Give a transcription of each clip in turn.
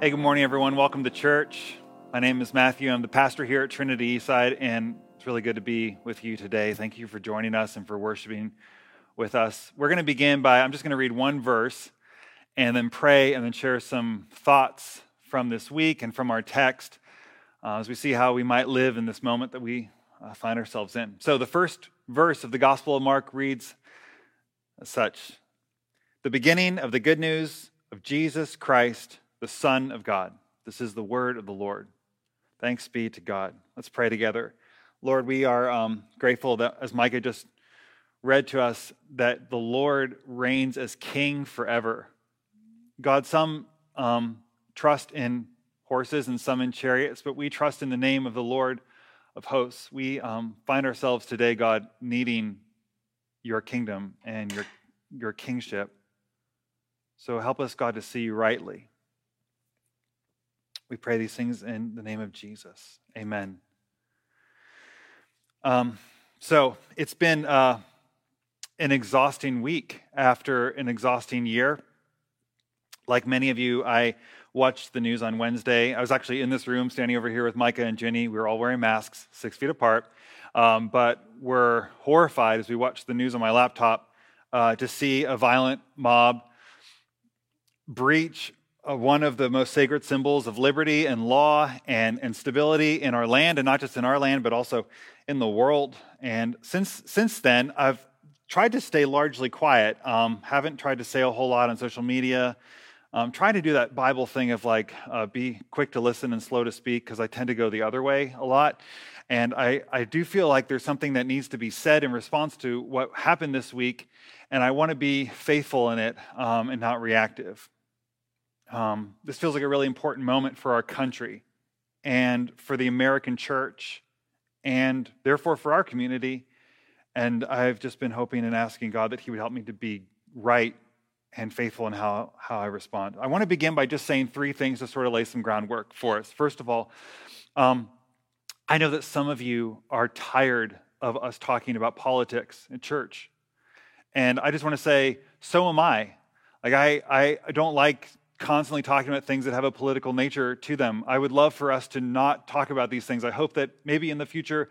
Hey, good morning, everyone. Welcome to church. My name is Matthew. I'm the pastor here at Trinity Eastside, and it's really good to be with you today. Thank you for joining us and for worshiping with us. We're going to begin by, I'm just going to read one verse and then pray and then share some thoughts from this week and from our text uh, as we see how we might live in this moment that we uh, find ourselves in. So, the first verse of the Gospel of Mark reads as such The beginning of the good news of Jesus Christ the Son of God. This is the word of the Lord. Thanks be to God. Let's pray together. Lord, we are um, grateful that, as Micah just read to us, that the Lord reigns as king forever. God, some um, trust in horses and some in chariots, but we trust in the name of the Lord of hosts. We um, find ourselves today, God, needing your kingdom and your, your kingship. So help us, God, to see you rightly. We pray these things in the name of Jesus. Amen. Um, so it's been uh, an exhausting week after an exhausting year. Like many of you, I watched the news on Wednesday. I was actually in this room standing over here with Micah and Jenny. We were all wearing masks, six feet apart, um, but we're horrified as we watched the news on my laptop uh, to see a violent mob breach one of the most sacred symbols of liberty and law and, and stability in our land, and not just in our land, but also in the world. And since, since then, I've tried to stay largely quiet. Um, haven't tried to say a whole lot on social media. Um, trying to do that Bible thing of like uh, be quick to listen and slow to speak because I tend to go the other way a lot. And I, I do feel like there's something that needs to be said in response to what happened this week. And I want to be faithful in it um, and not reactive. Um, this feels like a really important moment for our country and for the American church and therefore for our community. And I've just been hoping and asking God that He would help me to be right and faithful in how, how I respond. I want to begin by just saying three things to sort of lay some groundwork for us. First of all, um, I know that some of you are tired of us talking about politics in church. And I just want to say, so am I. Like, I, I don't like constantly talking about things that have a political nature to them. I would love for us to not talk about these things. I hope that maybe in the future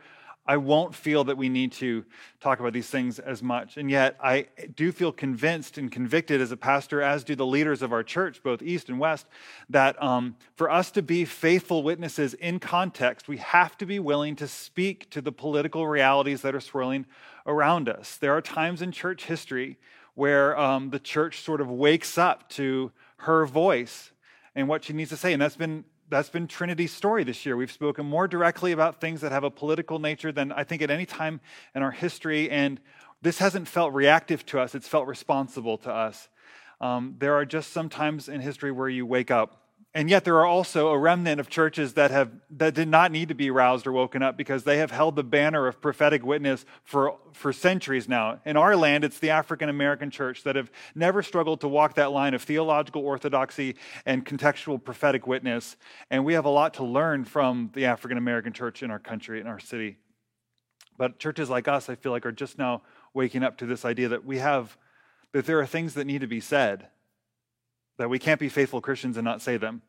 I won't feel that we need to talk about these things as much. And yet, I do feel convinced and convicted as a pastor, as do the leaders of our church, both East and West, that um, for us to be faithful witnesses in context, we have to be willing to speak to the political realities that are swirling around us. There are times in church history where um, the church sort of wakes up to her voice and what she needs to say. And that's been that's been Trinity's story this year. We've spoken more directly about things that have a political nature than I think at any time in our history. And this hasn't felt reactive to us, it's felt responsible to us. Um, there are just some times in history where you wake up and yet there are also a remnant of churches that have that did not need to be roused or woken up because they have held the banner of prophetic witness for, for centuries now. In our land, it's the African American church that have never struggled to walk that line of theological orthodoxy and contextual prophetic witness. And we have a lot to learn from the African American church in our country, in our city. But churches like us, I feel like, are just now waking up to this idea that we have that there are things that need to be said that we can't be faithful Christians and not say them.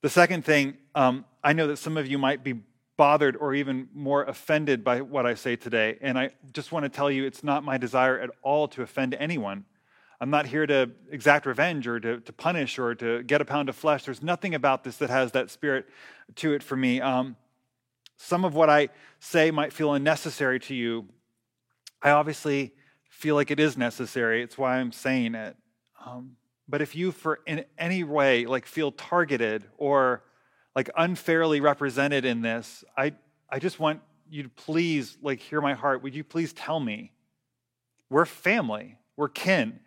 The second thing, um, I know that some of you might be bothered or even more offended by what I say today. And I just want to tell you it's not my desire at all to offend anyone. I'm not here to exact revenge or to, to punish or to get a pound of flesh. There's nothing about this that has that spirit to it for me. Um, some of what I say might feel unnecessary to you. I obviously feel like it is necessary. It's why I'm saying it. Um, but if you, for in any way, like feel targeted or like unfairly represented in this, I, I just want you to please like hear my heart. Would you please tell me? We're family, we're kin.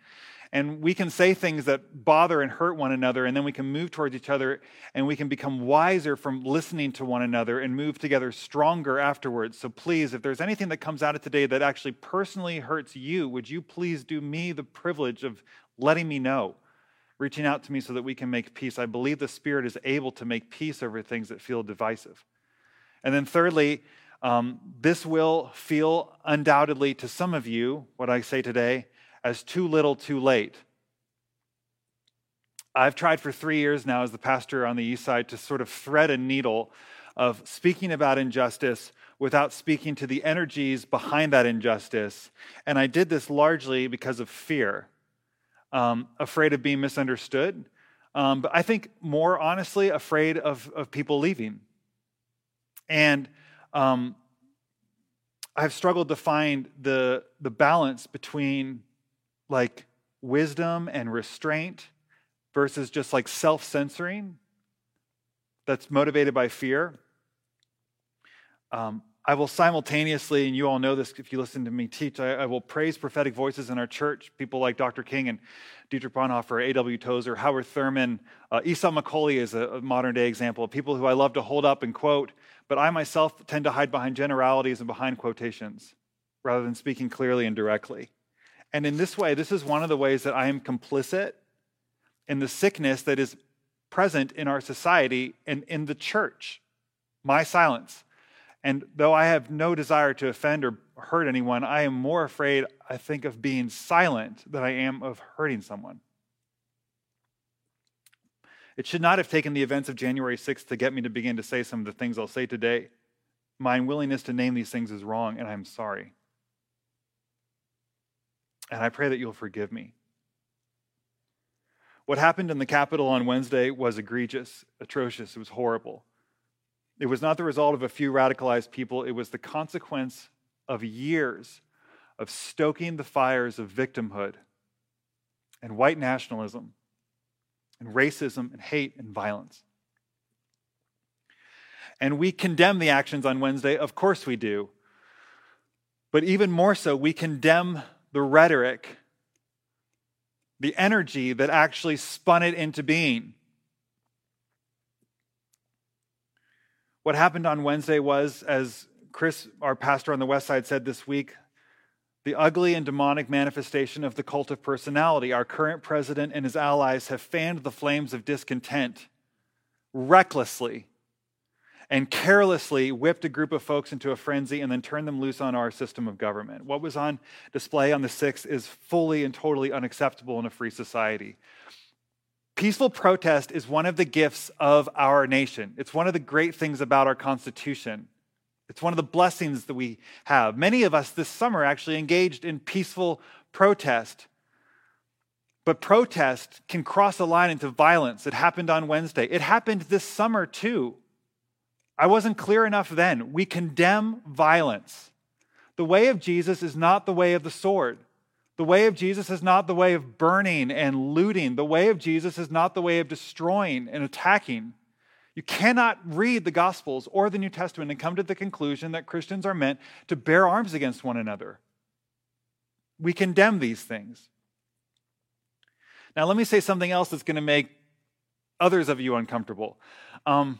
And we can say things that bother and hurt one another, and then we can move towards each other and we can become wiser from listening to one another and move together stronger afterwards. So please, if there's anything that comes out of today that actually personally hurts you, would you please do me the privilege of letting me know? Reaching out to me so that we can make peace. I believe the Spirit is able to make peace over things that feel divisive. And then, thirdly, um, this will feel undoubtedly to some of you, what I say today, as too little, too late. I've tried for three years now as the pastor on the east side to sort of thread a needle of speaking about injustice without speaking to the energies behind that injustice. And I did this largely because of fear, um, afraid of being misunderstood, um, but I think more honestly, afraid of, of people leaving. And um, I've struggled to find the, the balance between like wisdom and restraint versus just like self censoring that's motivated by fear. Um, I will simultaneously, and you all know this if you listen to me teach, I, I, will praise prophetic voices in our church, people like Dr. King and Dietrich Bonhoeffer, A.W. Tozer, Howard Thurman. Uh, Esau McCaulley is a, a modern day example of people who I love to hold up and quote, but I myself tend to hide behind generalities and behind quotations rather than speaking clearly and directly. And in this way, this is one of the ways that I am complicit in the sickness that is present in our society and in the church. My silence. And though I have no desire to offend or hurt anyone, I am more afraid, I think, of being silent than I am of hurting someone. It should not have taken the events of January 6th to get me to begin to say some of the things I'll say today. My unwillingness to name these things is wrong, and I'm sorry. And I pray that you'll forgive me. What happened in the Capitol on Wednesday was egregious, atrocious, it was horrible. It was not the result of a few radicalized people, it was the consequence of years of stoking the fires of victimhood and white nationalism and racism and hate and violence. And we condemn the actions on Wednesday, of course we do. But even more so, we condemn the rhetoric, the energy that actually spun it into being. What happened on Wednesday was, as Chris, our pastor on the West Side, said this week, the ugly and demonic manifestation of the cult of personality. Our current president and his allies have fanned the flames of discontent recklessly and carelessly whipped a group of folks into a frenzy and then turned them loose on our system of government. What was on display on the 6th is fully and totally unacceptable in a free society. Peaceful protest is one of the gifts of our nation. It's one of the great things about our Constitution. It's one of the blessings that we have. Many of us this summer actually engaged in peaceful protest. But protest can cross a line into violence. It happened on Wednesday. It happened this summer too. I wasn't clear enough then. We condemn violence. The way of Jesus is not the way of the sword. The way of Jesus is not the way of burning and looting. The way of Jesus is not the way of destroying and attacking. You cannot read the Gospels or the New Testament and come to the conclusion that Christians are meant to bear arms against one another. We condemn these things. Now, let me say something else that's going to make others of you uncomfortable. Um,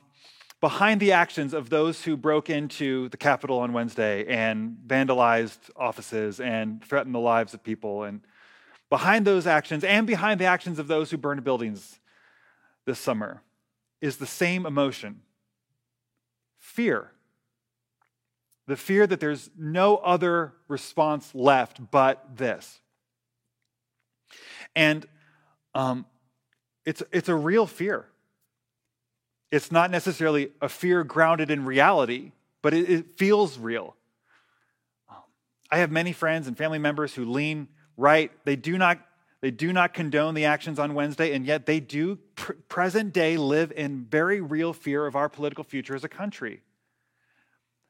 behind the actions of those who broke into the Capitol on Wednesday and vandalized offices and threatened the lives of people, and behind those actions and behind the actions of those who burned buildings this summer is the same emotion fear. The fear that there's no other response left but this. And um, it's, it's a real fear. It's not necessarily a fear grounded in reality, but it, it feels real. Um, I have many friends and family members who lean right. They do not, they do not condone the actions on Wednesday, and yet they do pr- present day live in very real fear of our political future as a country.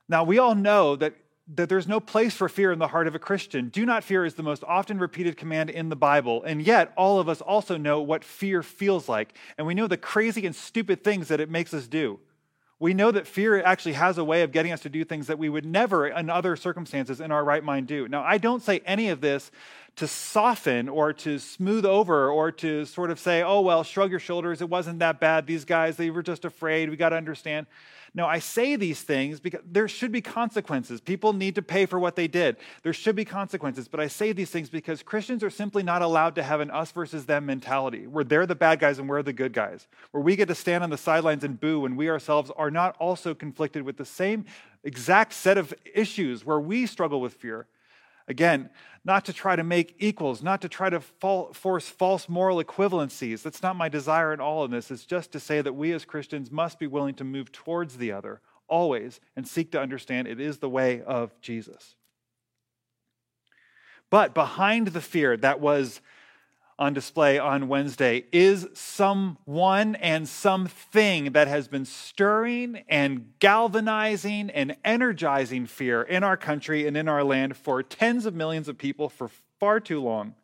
Now, we all know that that there's no place for fear in the heart of a Christian. Do not fear is the most often repeated command in the Bible. And yet, all of us also know what fear feels like. And we know the crazy and stupid things that it makes us do. We know that fear actually has a way of getting us to do things that we would never, in other circumstances, in our right mind do. Now, I don't say any of this to soften or to smooth over or to sort of say, oh, well, shrug your shoulders. It wasn't that bad. These guys, they were just afraid. We got to understand. No, I say these things because there should be consequences. People need to pay for what they did. There should be consequences. But I say these things because Christians are simply not allowed to have an us versus them mentality, where they're the bad guys and we're the good guys, where we get to stand on the sidelines and boo when we ourselves are not also conflicted with the same exact set of issues where we struggle with fear. Again, not to try to make equals, not to try to force false moral equivalencies. That's not my desire in all of this. It's just to say that we as Christians must be willing to move towards the other, always, and seek to understand it is the way of Jesus. But behind the fear that was on display on Wednesday is someone and something that has been stirring and galvanizing and energizing fear in our country and in our land for tens of millions of people for far too long.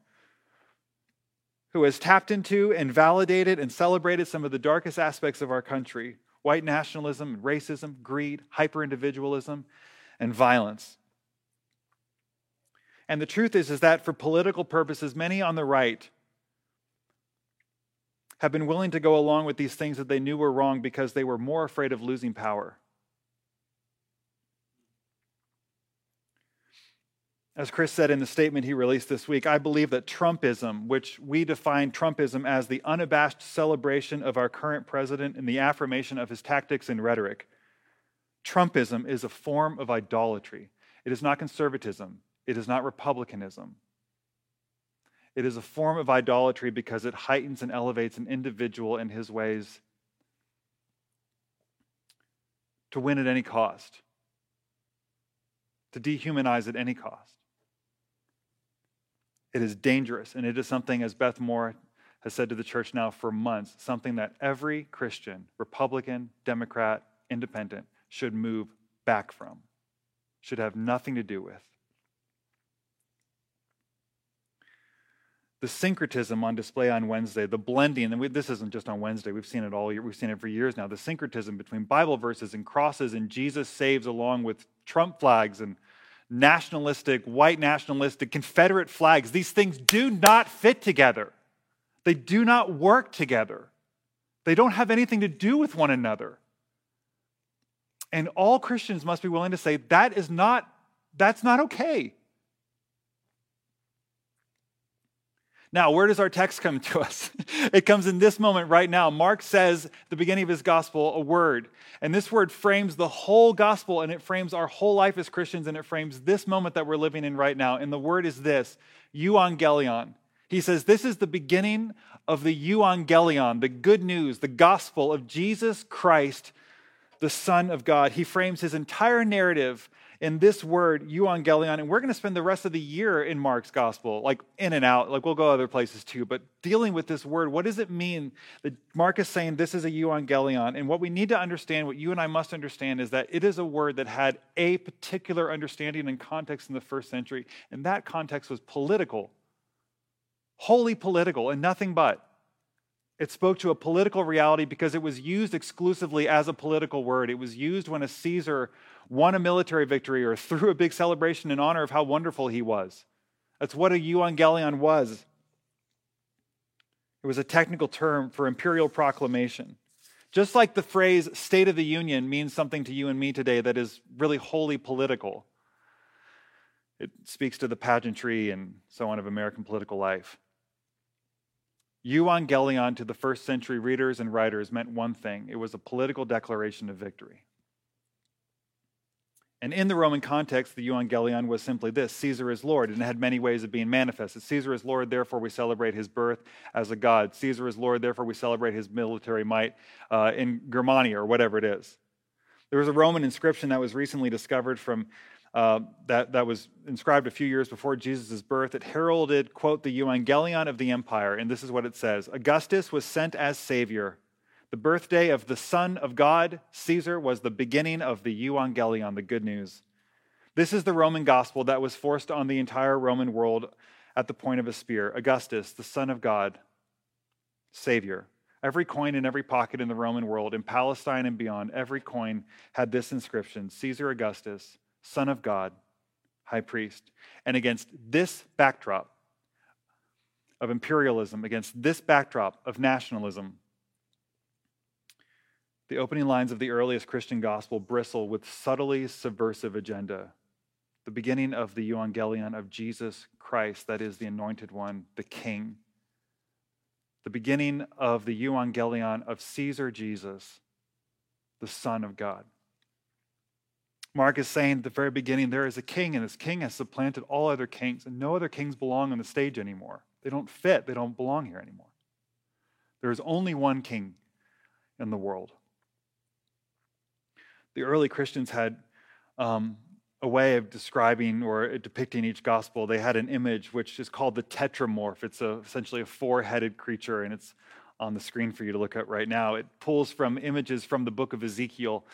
Who has tapped into and validated and celebrated some of the darkest aspects of our country white nationalism, racism, greed, hyper individualism, and violence. And the truth is, is that for political purposes, many on the right have been willing to go along with these things that they knew were wrong because they were more afraid of losing power. As Chris said in the statement he released this week, I believe that Trumpism, which we define Trumpism as the unabashed celebration of our current president and the affirmation of his tactics and rhetoric, Trumpism is a form of idolatry. It is not conservatism, it is not republicanism. It is a form of idolatry because it heightens and elevates an individual in his ways to win at any cost, to dehumanize at any cost. It is dangerous, and it is something, as Beth Moore has said to the church now for months, something that every Christian, Republican, Democrat, Independent, should move back from, should have nothing to do with. The syncretism on display on Wednesday, the blending, and we, this isn't just on Wednesday, we've seen it all year, we've seen it for years now, the syncretism between Bible verses and crosses and Jesus saves along with Trump flags and nationalistic, white nationalistic, Confederate flags. These things do not fit together. They do not work together. They don't have anything to do with one another. And all Christians must be willing to say that is not that's not okay. Now, where does our text come to us? it comes in this moment right now. Mark says, the beginning of his gospel, a word. And this word frames the whole gospel and it frames our whole life as Christians and it frames this moment that we're living in right now. And the word is this euangelion. He says, This is the beginning of the euangelion, the good news, the gospel of Jesus Christ, the Son of God. He frames his entire narrative in this word, euangelion, and we're going to spend the rest of the year in Mark's gospel, like in and out, like we'll go other places too, but dealing with this word, what does it mean that Mark is saying this is a euangelion? And what we need to understand, what you and I must understand, is that it is a word that had a particular understanding and context in the first century, and that context was political, wholly political, and nothing but. It spoke to a political reality because it was used exclusively as a political word. It was used when a Caesar won a military victory or threw a big celebration in honor of how wonderful he was. That's what a euangelion was. It was a technical term for imperial proclamation. Just like the phrase State of the Union means something to you and me today that is really wholly political, it speaks to the pageantry and so on of American political life. Euangelion to the first century readers and writers meant one thing it was a political declaration of victory. And in the Roman context, the euangelion was simply this Caesar is Lord, and it had many ways of being manifested. Caesar is Lord, therefore we celebrate his birth as a god. Caesar is Lord, therefore we celebrate his military might uh, in Germania or whatever it is. There was a Roman inscription that was recently discovered from uh, that, that was inscribed a few years before Jesus' birth. It heralded, quote, the Evangelion of the empire. And this is what it says Augustus was sent as savior. The birthday of the Son of God, Caesar, was the beginning of the Evangelion, the good news. This is the Roman gospel that was forced on the entire Roman world at the point of a spear. Augustus, the Son of God, Savior. Every coin in every pocket in the Roman world, in Palestine and beyond, every coin had this inscription Caesar Augustus, Son of God, High Priest. And against this backdrop of imperialism, against this backdrop of nationalism, the opening lines of the earliest Christian gospel bristle with subtly subversive agenda. The beginning of the Evangelion of Jesus Christ, that is the anointed one, the king. The beginning of the Evangelion of Caesar Jesus, the Son of God. Mark is saying at the very beginning there is a king, and this king has supplanted all other kings, and no other kings belong on the stage anymore. They don't fit, they don't belong here anymore. There is only one king in the world. The early Christians had um, a way of describing or depicting each gospel. They had an image which is called the tetramorph. It's a, essentially a four headed creature, and it's on the screen for you to look at right now. It pulls from images from the book of Ezekiel.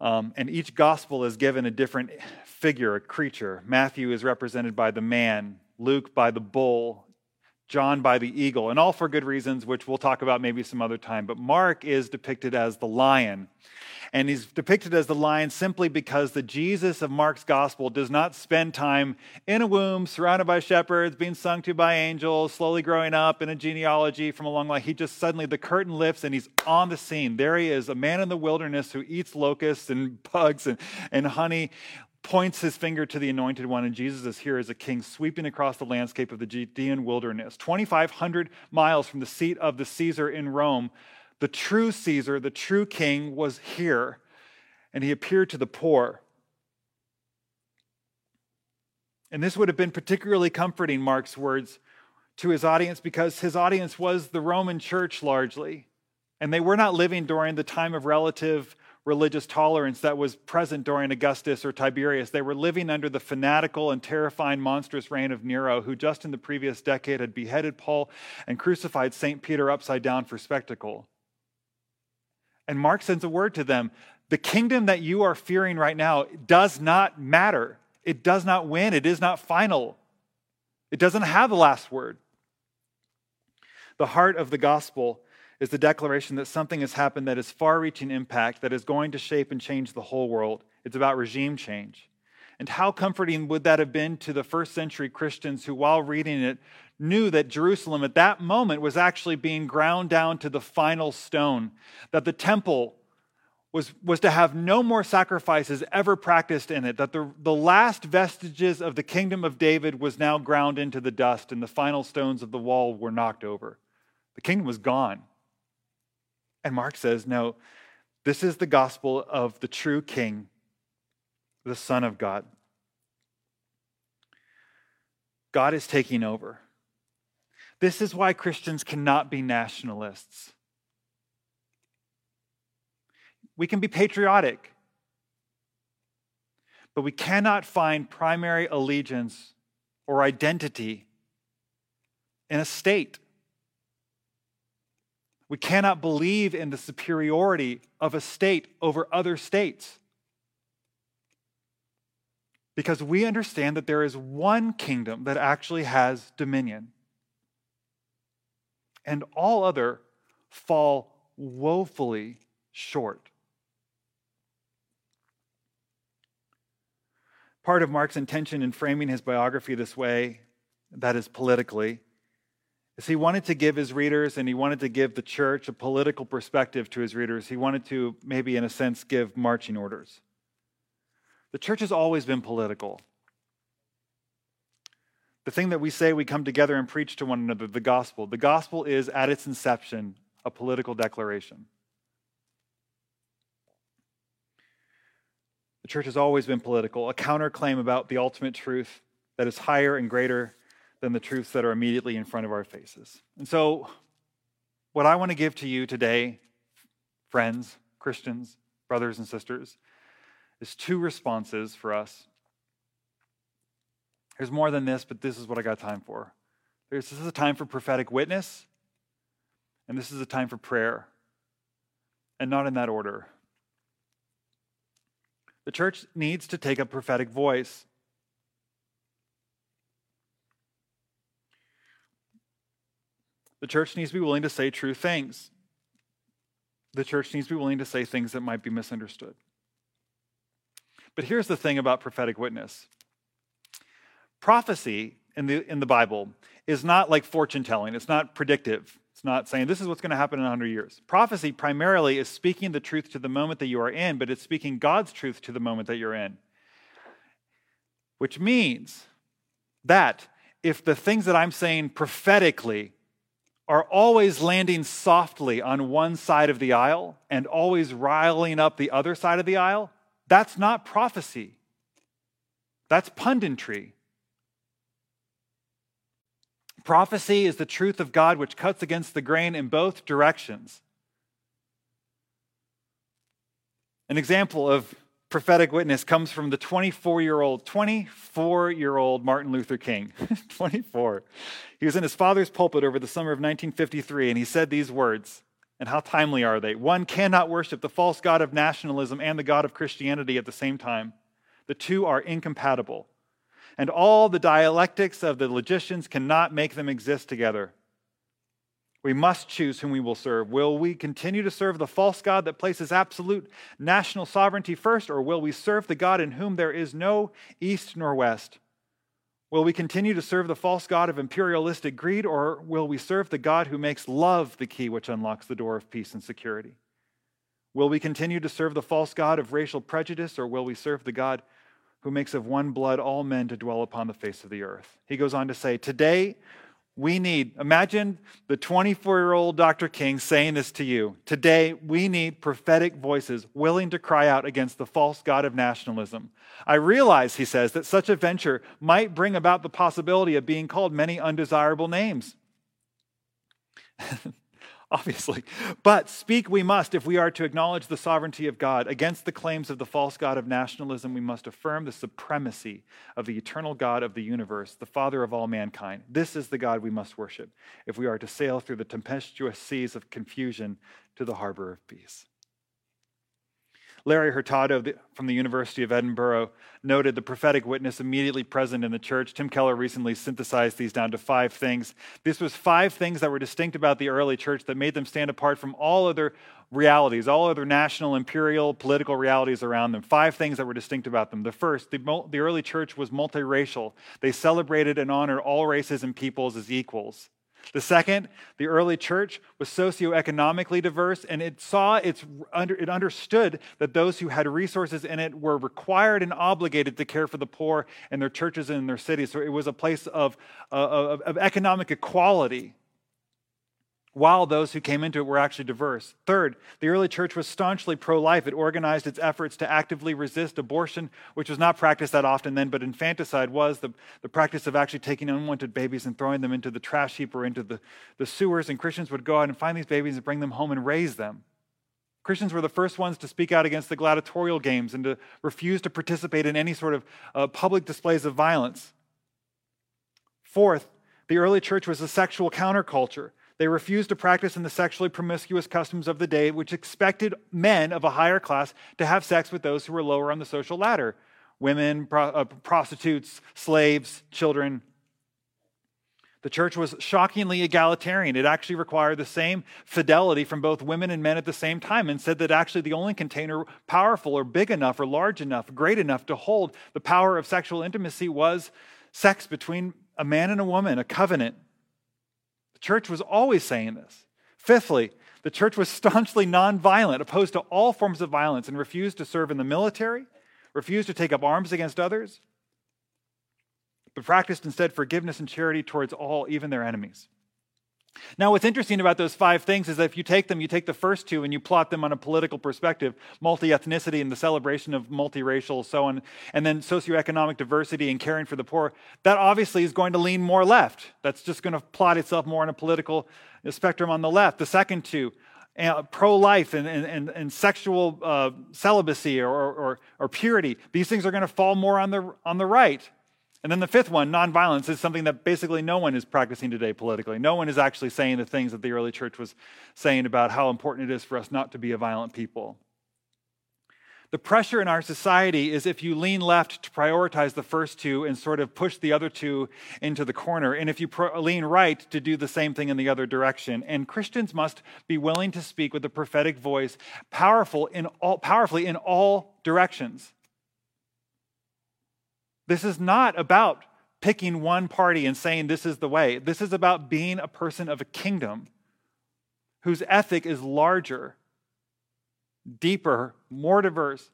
Um, and each gospel is given a different figure, a creature. Matthew is represented by the man, Luke by the bull, John by the eagle, and all for good reasons, which we'll talk about maybe some other time. But Mark is depicted as the lion. And he's depicted as the lion simply because the Jesus of Mark's gospel does not spend time in a womb, surrounded by shepherds, being sung to by angels, slowly growing up in a genealogy from a long line. He just suddenly, the curtain lifts and he's on the scene. There he is, a man in the wilderness who eats locusts and bugs and, and honey, points his finger to the anointed one, and Jesus is here as a king sweeping across the landscape of the Judean wilderness. 2,500 miles from the seat of the Caesar in Rome, the true Caesar, the true king, was here, and he appeared to the poor. And this would have been particularly comforting, Mark's words, to his audience because his audience was the Roman church largely. And they were not living during the time of relative religious tolerance that was present during Augustus or Tiberius. They were living under the fanatical and terrifying, monstrous reign of Nero, who just in the previous decade had beheaded Paul and crucified St. Peter upside down for spectacle. And Mark sends a word to them the kingdom that you are fearing right now does not matter. It does not win. It is not final. It doesn't have the last word. The heart of the gospel is the declaration that something has happened that has far reaching impact, that is going to shape and change the whole world. It's about regime change. And how comforting would that have been to the first century Christians who, while reading it, knew that Jerusalem at that moment was actually being ground down to the final stone, that the temple was, was to have no more sacrifices ever practiced in it, that the, the last vestiges of the kingdom of David was now ground into the dust, and the final stones of the wall were knocked over. The kingdom was gone. And Mark says, no, this is the gospel of the true king, the Son of God. God is taking over. This is why Christians cannot be nationalists. We can be patriotic, but we cannot find primary allegiance or identity in a state. We cannot believe in the superiority of a state over other states because we understand that there is one kingdom that actually has dominion and all other fall woefully short. Part of Mark's intention in framing his biography this way, that is politically, is he wanted to give his readers and he wanted to give the church a political perspective to his readers. He wanted to, maybe in a sense, give marching orders. The church has always been political. The thing that we say we come together and preach to one another, the gospel. The gospel is, at its inception, a political declaration. The church has always been political, a counterclaim about the ultimate truth that is higher and greater than the truths that are immediately in front of our faces. And so, what I want to give to you today, friends, Christians, brothers, and sisters, is two responses for us there's more than this, but this is what I got time for. There's, this is a time for prophetic witness, and this is a time for prayer, and not in that order. The church needs to take a prophetic voice. The church needs to be willing to say true things. The church needs to be willing to say things that might be misunderstood. But here's the thing about prophetic witness prophecy in the, in the Bible is not like fortune telling, it's not predictive. It's not saying this is what's going to happen in 100 years. Prophecy primarily is speaking the truth to the moment that you are in, but it's speaking God's truth to the moment that you're in. Which means that if the things that I'm saying prophetically are always landing softly on one side of the aisle and always riling up the other side of the aisle, That's not prophecy, that's punditry. Prophecy is the truth of God which cuts against the grain in both directions. An example of prophetic witness comes from the 24 year old 24 year old martin luther king. 24 he was in his father's pulpit over the summer of 1953 and he said these words and how timely are they? One cannot worship the false god of nationalism and the god of christianity at the same time. The two are incompatible and all the dialectics of the logicians cannot make them exist together we must choose whom we will serve. Will we continue to serve the false God that places absolute national sovereignty first, or will we serve the God in whom there is no east nor west? Will we continue to serve the false God of imperialistic greed, or will we serve the God who makes love the key which unlocks the door of peace and security? Will we continue to serve the false God of racial prejudice, or will we serve the God who makes of one blood all men to dwell upon the face of the earth? He goes on to say, Today, we need, imagine the 24 year old Dr. King saying this to you. Today, we need prophetic voices willing to cry out against the false God of nationalism. I realize, he says, that such a venture might bring about the possibility of being called many undesirable names. obviously. But speak we must if we are to acknowledge the sovereignty of God. Against the claims of the false God of nationalism, we must affirm the supremacy of the eternal God of the universe, the Father of all mankind. This is the God we must worship if we are to sail through the tempestuous seas of confusion to the harbor of peace. Larry Hurtado from the University of Edinburgh noted the prophetic witness immediately present in the church. Tim Keller recently synthesized these down to five things. This was five things that were distinct about the early church that made them stand apart from all other realities, all other national, imperial, political realities around them. Five things that were distinct about them. The first, the, the early church was multiracial. They celebrated and honored all races and peoples as equals. The second, the early church was socioeconomically diverse, and it saw its it understood that those who had resources in it were required and obligated to care for the poor in their churches and in their cities. So it was a place of, uh, of, of economic equality while those who came into it were actually diverse. Third, the early church was staunchly pro life. It organized its efforts to actively resist abortion, which was not practiced that often then, but infanticide was the, the practice of actually taking unwanted babies and throwing them into the trash heap or into the, the sewers. And Christians would go out and find these babies and bring them home and raise them. Christians were the first ones to speak out against the gladiatorial games and to refuse to participate in any sort of uh, public displays of violence. Fourth, the early church was a sexual counterculture. They refused to practice in the sexually promiscuous customs of the day, which expected men of a higher class to have sex with those who were lower on the social ladder women, pro- uh, prostitutes, slaves, children. The church was shockingly egalitarian. It actually required the same fidelity from both women and men at the same time and said that actually the only container powerful or big enough or large enough, great enough to hold the power of sexual intimacy was sex between a man and a woman, a covenant. The church was always saying this. Fifthly, the church was staunchly nonviolent, opposed to all forms of violence, and refused to serve in the military, refused to take up arms against others, but practiced instead forgiveness and charity towards all, even their enemies. Now, what's interesting about those five things is that if you take them, you take the first two and you plot them on a political perspective multi ethnicity and the celebration of multiracial, so on, and then socioeconomic diversity and caring for the poor that obviously is going to lean more left. That's just going to plot itself more on a political spectrum on the left. The second two, uh, pro life and, and, and, sexual uh, celibacy or, or, or purity, these things are going to fall more on the, on the right. And then the fifth one, nonviolence, is something that basically no one is practicing today politically. No one is actually saying the things that the early church was saying about how important it is for us not to be a violent people. The pressure in our society is if you lean left to prioritize the first two and sort of push the other two into the corner, and if you pro- lean right to do the same thing in the other direction. And Christians must be willing to speak with a prophetic voice, powerful in all, powerfully in all directions. This is not about picking one party and saying this is the way. This is about being a person of a kingdom whose ethic is larger, deeper, more diverse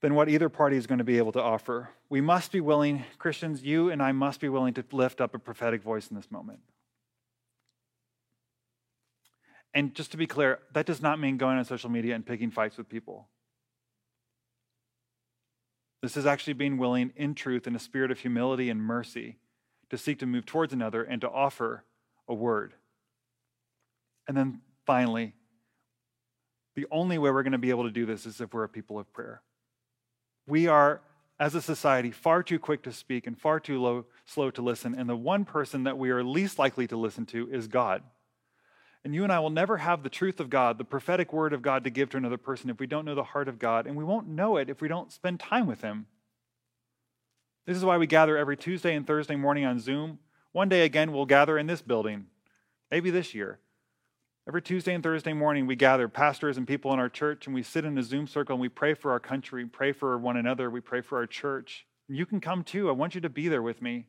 than what either party is going to be able to offer. We must be willing, Christians, you and I must be willing to lift up a prophetic voice in this moment. And just to be clear, that does not mean going on social media and picking fights with people. This is actually being willing in truth, in a spirit of humility and mercy, to seek to move towards another and to offer a word. And then finally, the only way we're going to be able to do this is if we're a people of prayer. We are, as a society, far too quick to speak and far too low, slow to listen. And the one person that we are least likely to listen to is God. And you and I will never have the truth of God, the prophetic word of God to give to another person if we don't know the heart of God. And we won't know it if we don't spend time with Him. This is why we gather every Tuesday and Thursday morning on Zoom. One day again, we'll gather in this building, maybe this year. Every Tuesday and Thursday morning, we gather pastors and people in our church, and we sit in a Zoom circle and we pray for our country, pray for one another, we pray for our church. You can come too. I want you to be there with me.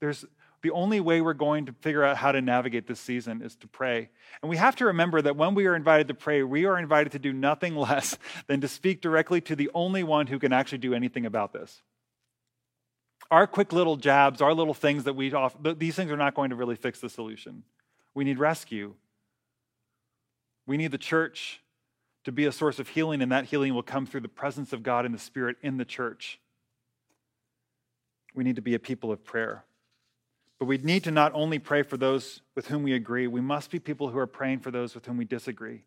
There's the only way we're going to figure out how to navigate this season is to pray. And we have to remember that when we are invited to pray, we are invited to do nothing less than to speak directly to the only one who can actually do anything about this. Our quick little jabs, our little things that we offer, these things are not going to really fix the solution. We need rescue. We need the church to be a source of healing, and that healing will come through the presence of God and the Spirit in the church. We need to be a people of prayer. But we need to not only pray for those with whom we agree, we must be people who are praying for those with whom we disagree.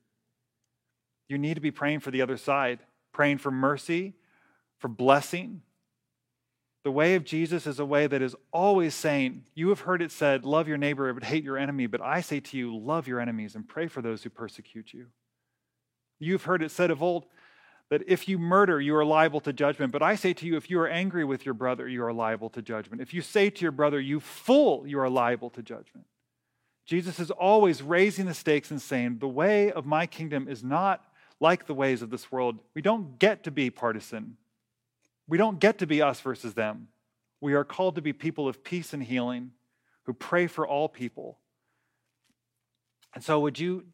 You need to be praying for the other side, praying for mercy, for blessing. The way of Jesus is a way that is always saying, You have heard it said, love your neighbor, but hate your enemy. But I say to you, love your enemies and pray for those who persecute you. You've heard it said of old, that if you murder, you are liable to judgment. But I say to you, if you are angry with your brother, you are liable to judgment. If you say to your brother, you fool, you are liable to judgment. Jesus is always raising the stakes and saying, the way of my kingdom is not like the ways of this world. We don't get to be partisan, we don't get to be us versus them. We are called to be people of peace and healing who pray for all people. And so, would you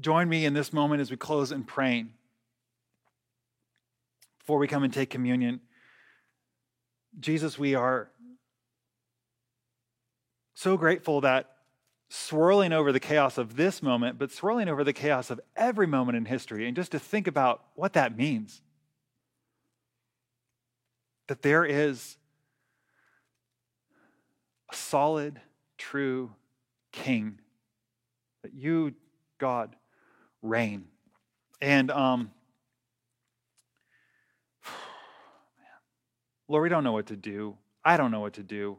join me in this moment as we close in praying? Before we come and take communion, Jesus, we are so grateful that swirling over the chaos of this moment, but swirling over the chaos of every moment in history, and just to think about what that means. That there is a solid, true king, that you, God, reign. And um, Lord, we don't know what to do. I don't know what to do.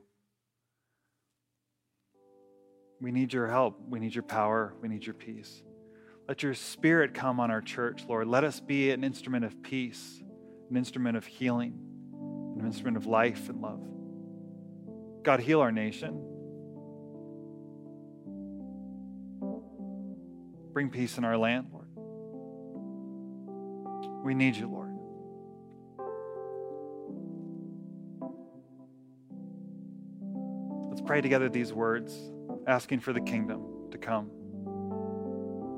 We need your help. We need your power. We need your peace. Let your spirit come on our church, Lord. Let us be an instrument of peace, an instrument of healing, an instrument of life and love. God, heal our nation. Bring peace in our land, Lord. We need you, Lord. Pray together these words, asking for the kingdom to come.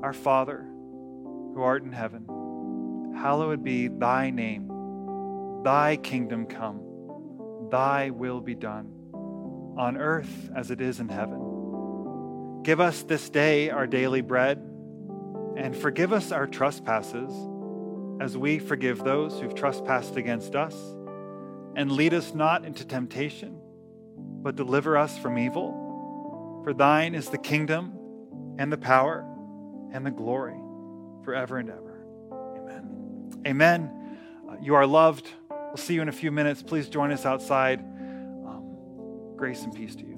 Our Father, who art in heaven, hallowed be thy name. Thy kingdom come, thy will be done, on earth as it is in heaven. Give us this day our daily bread, and forgive us our trespasses, as we forgive those who've trespassed against us. And lead us not into temptation but deliver us from evil. For thine is the kingdom and the power and the glory forever and ever. Amen. Amen. Uh, you are loved. We'll see you in a few minutes. Please join us outside. Um, grace and peace to you.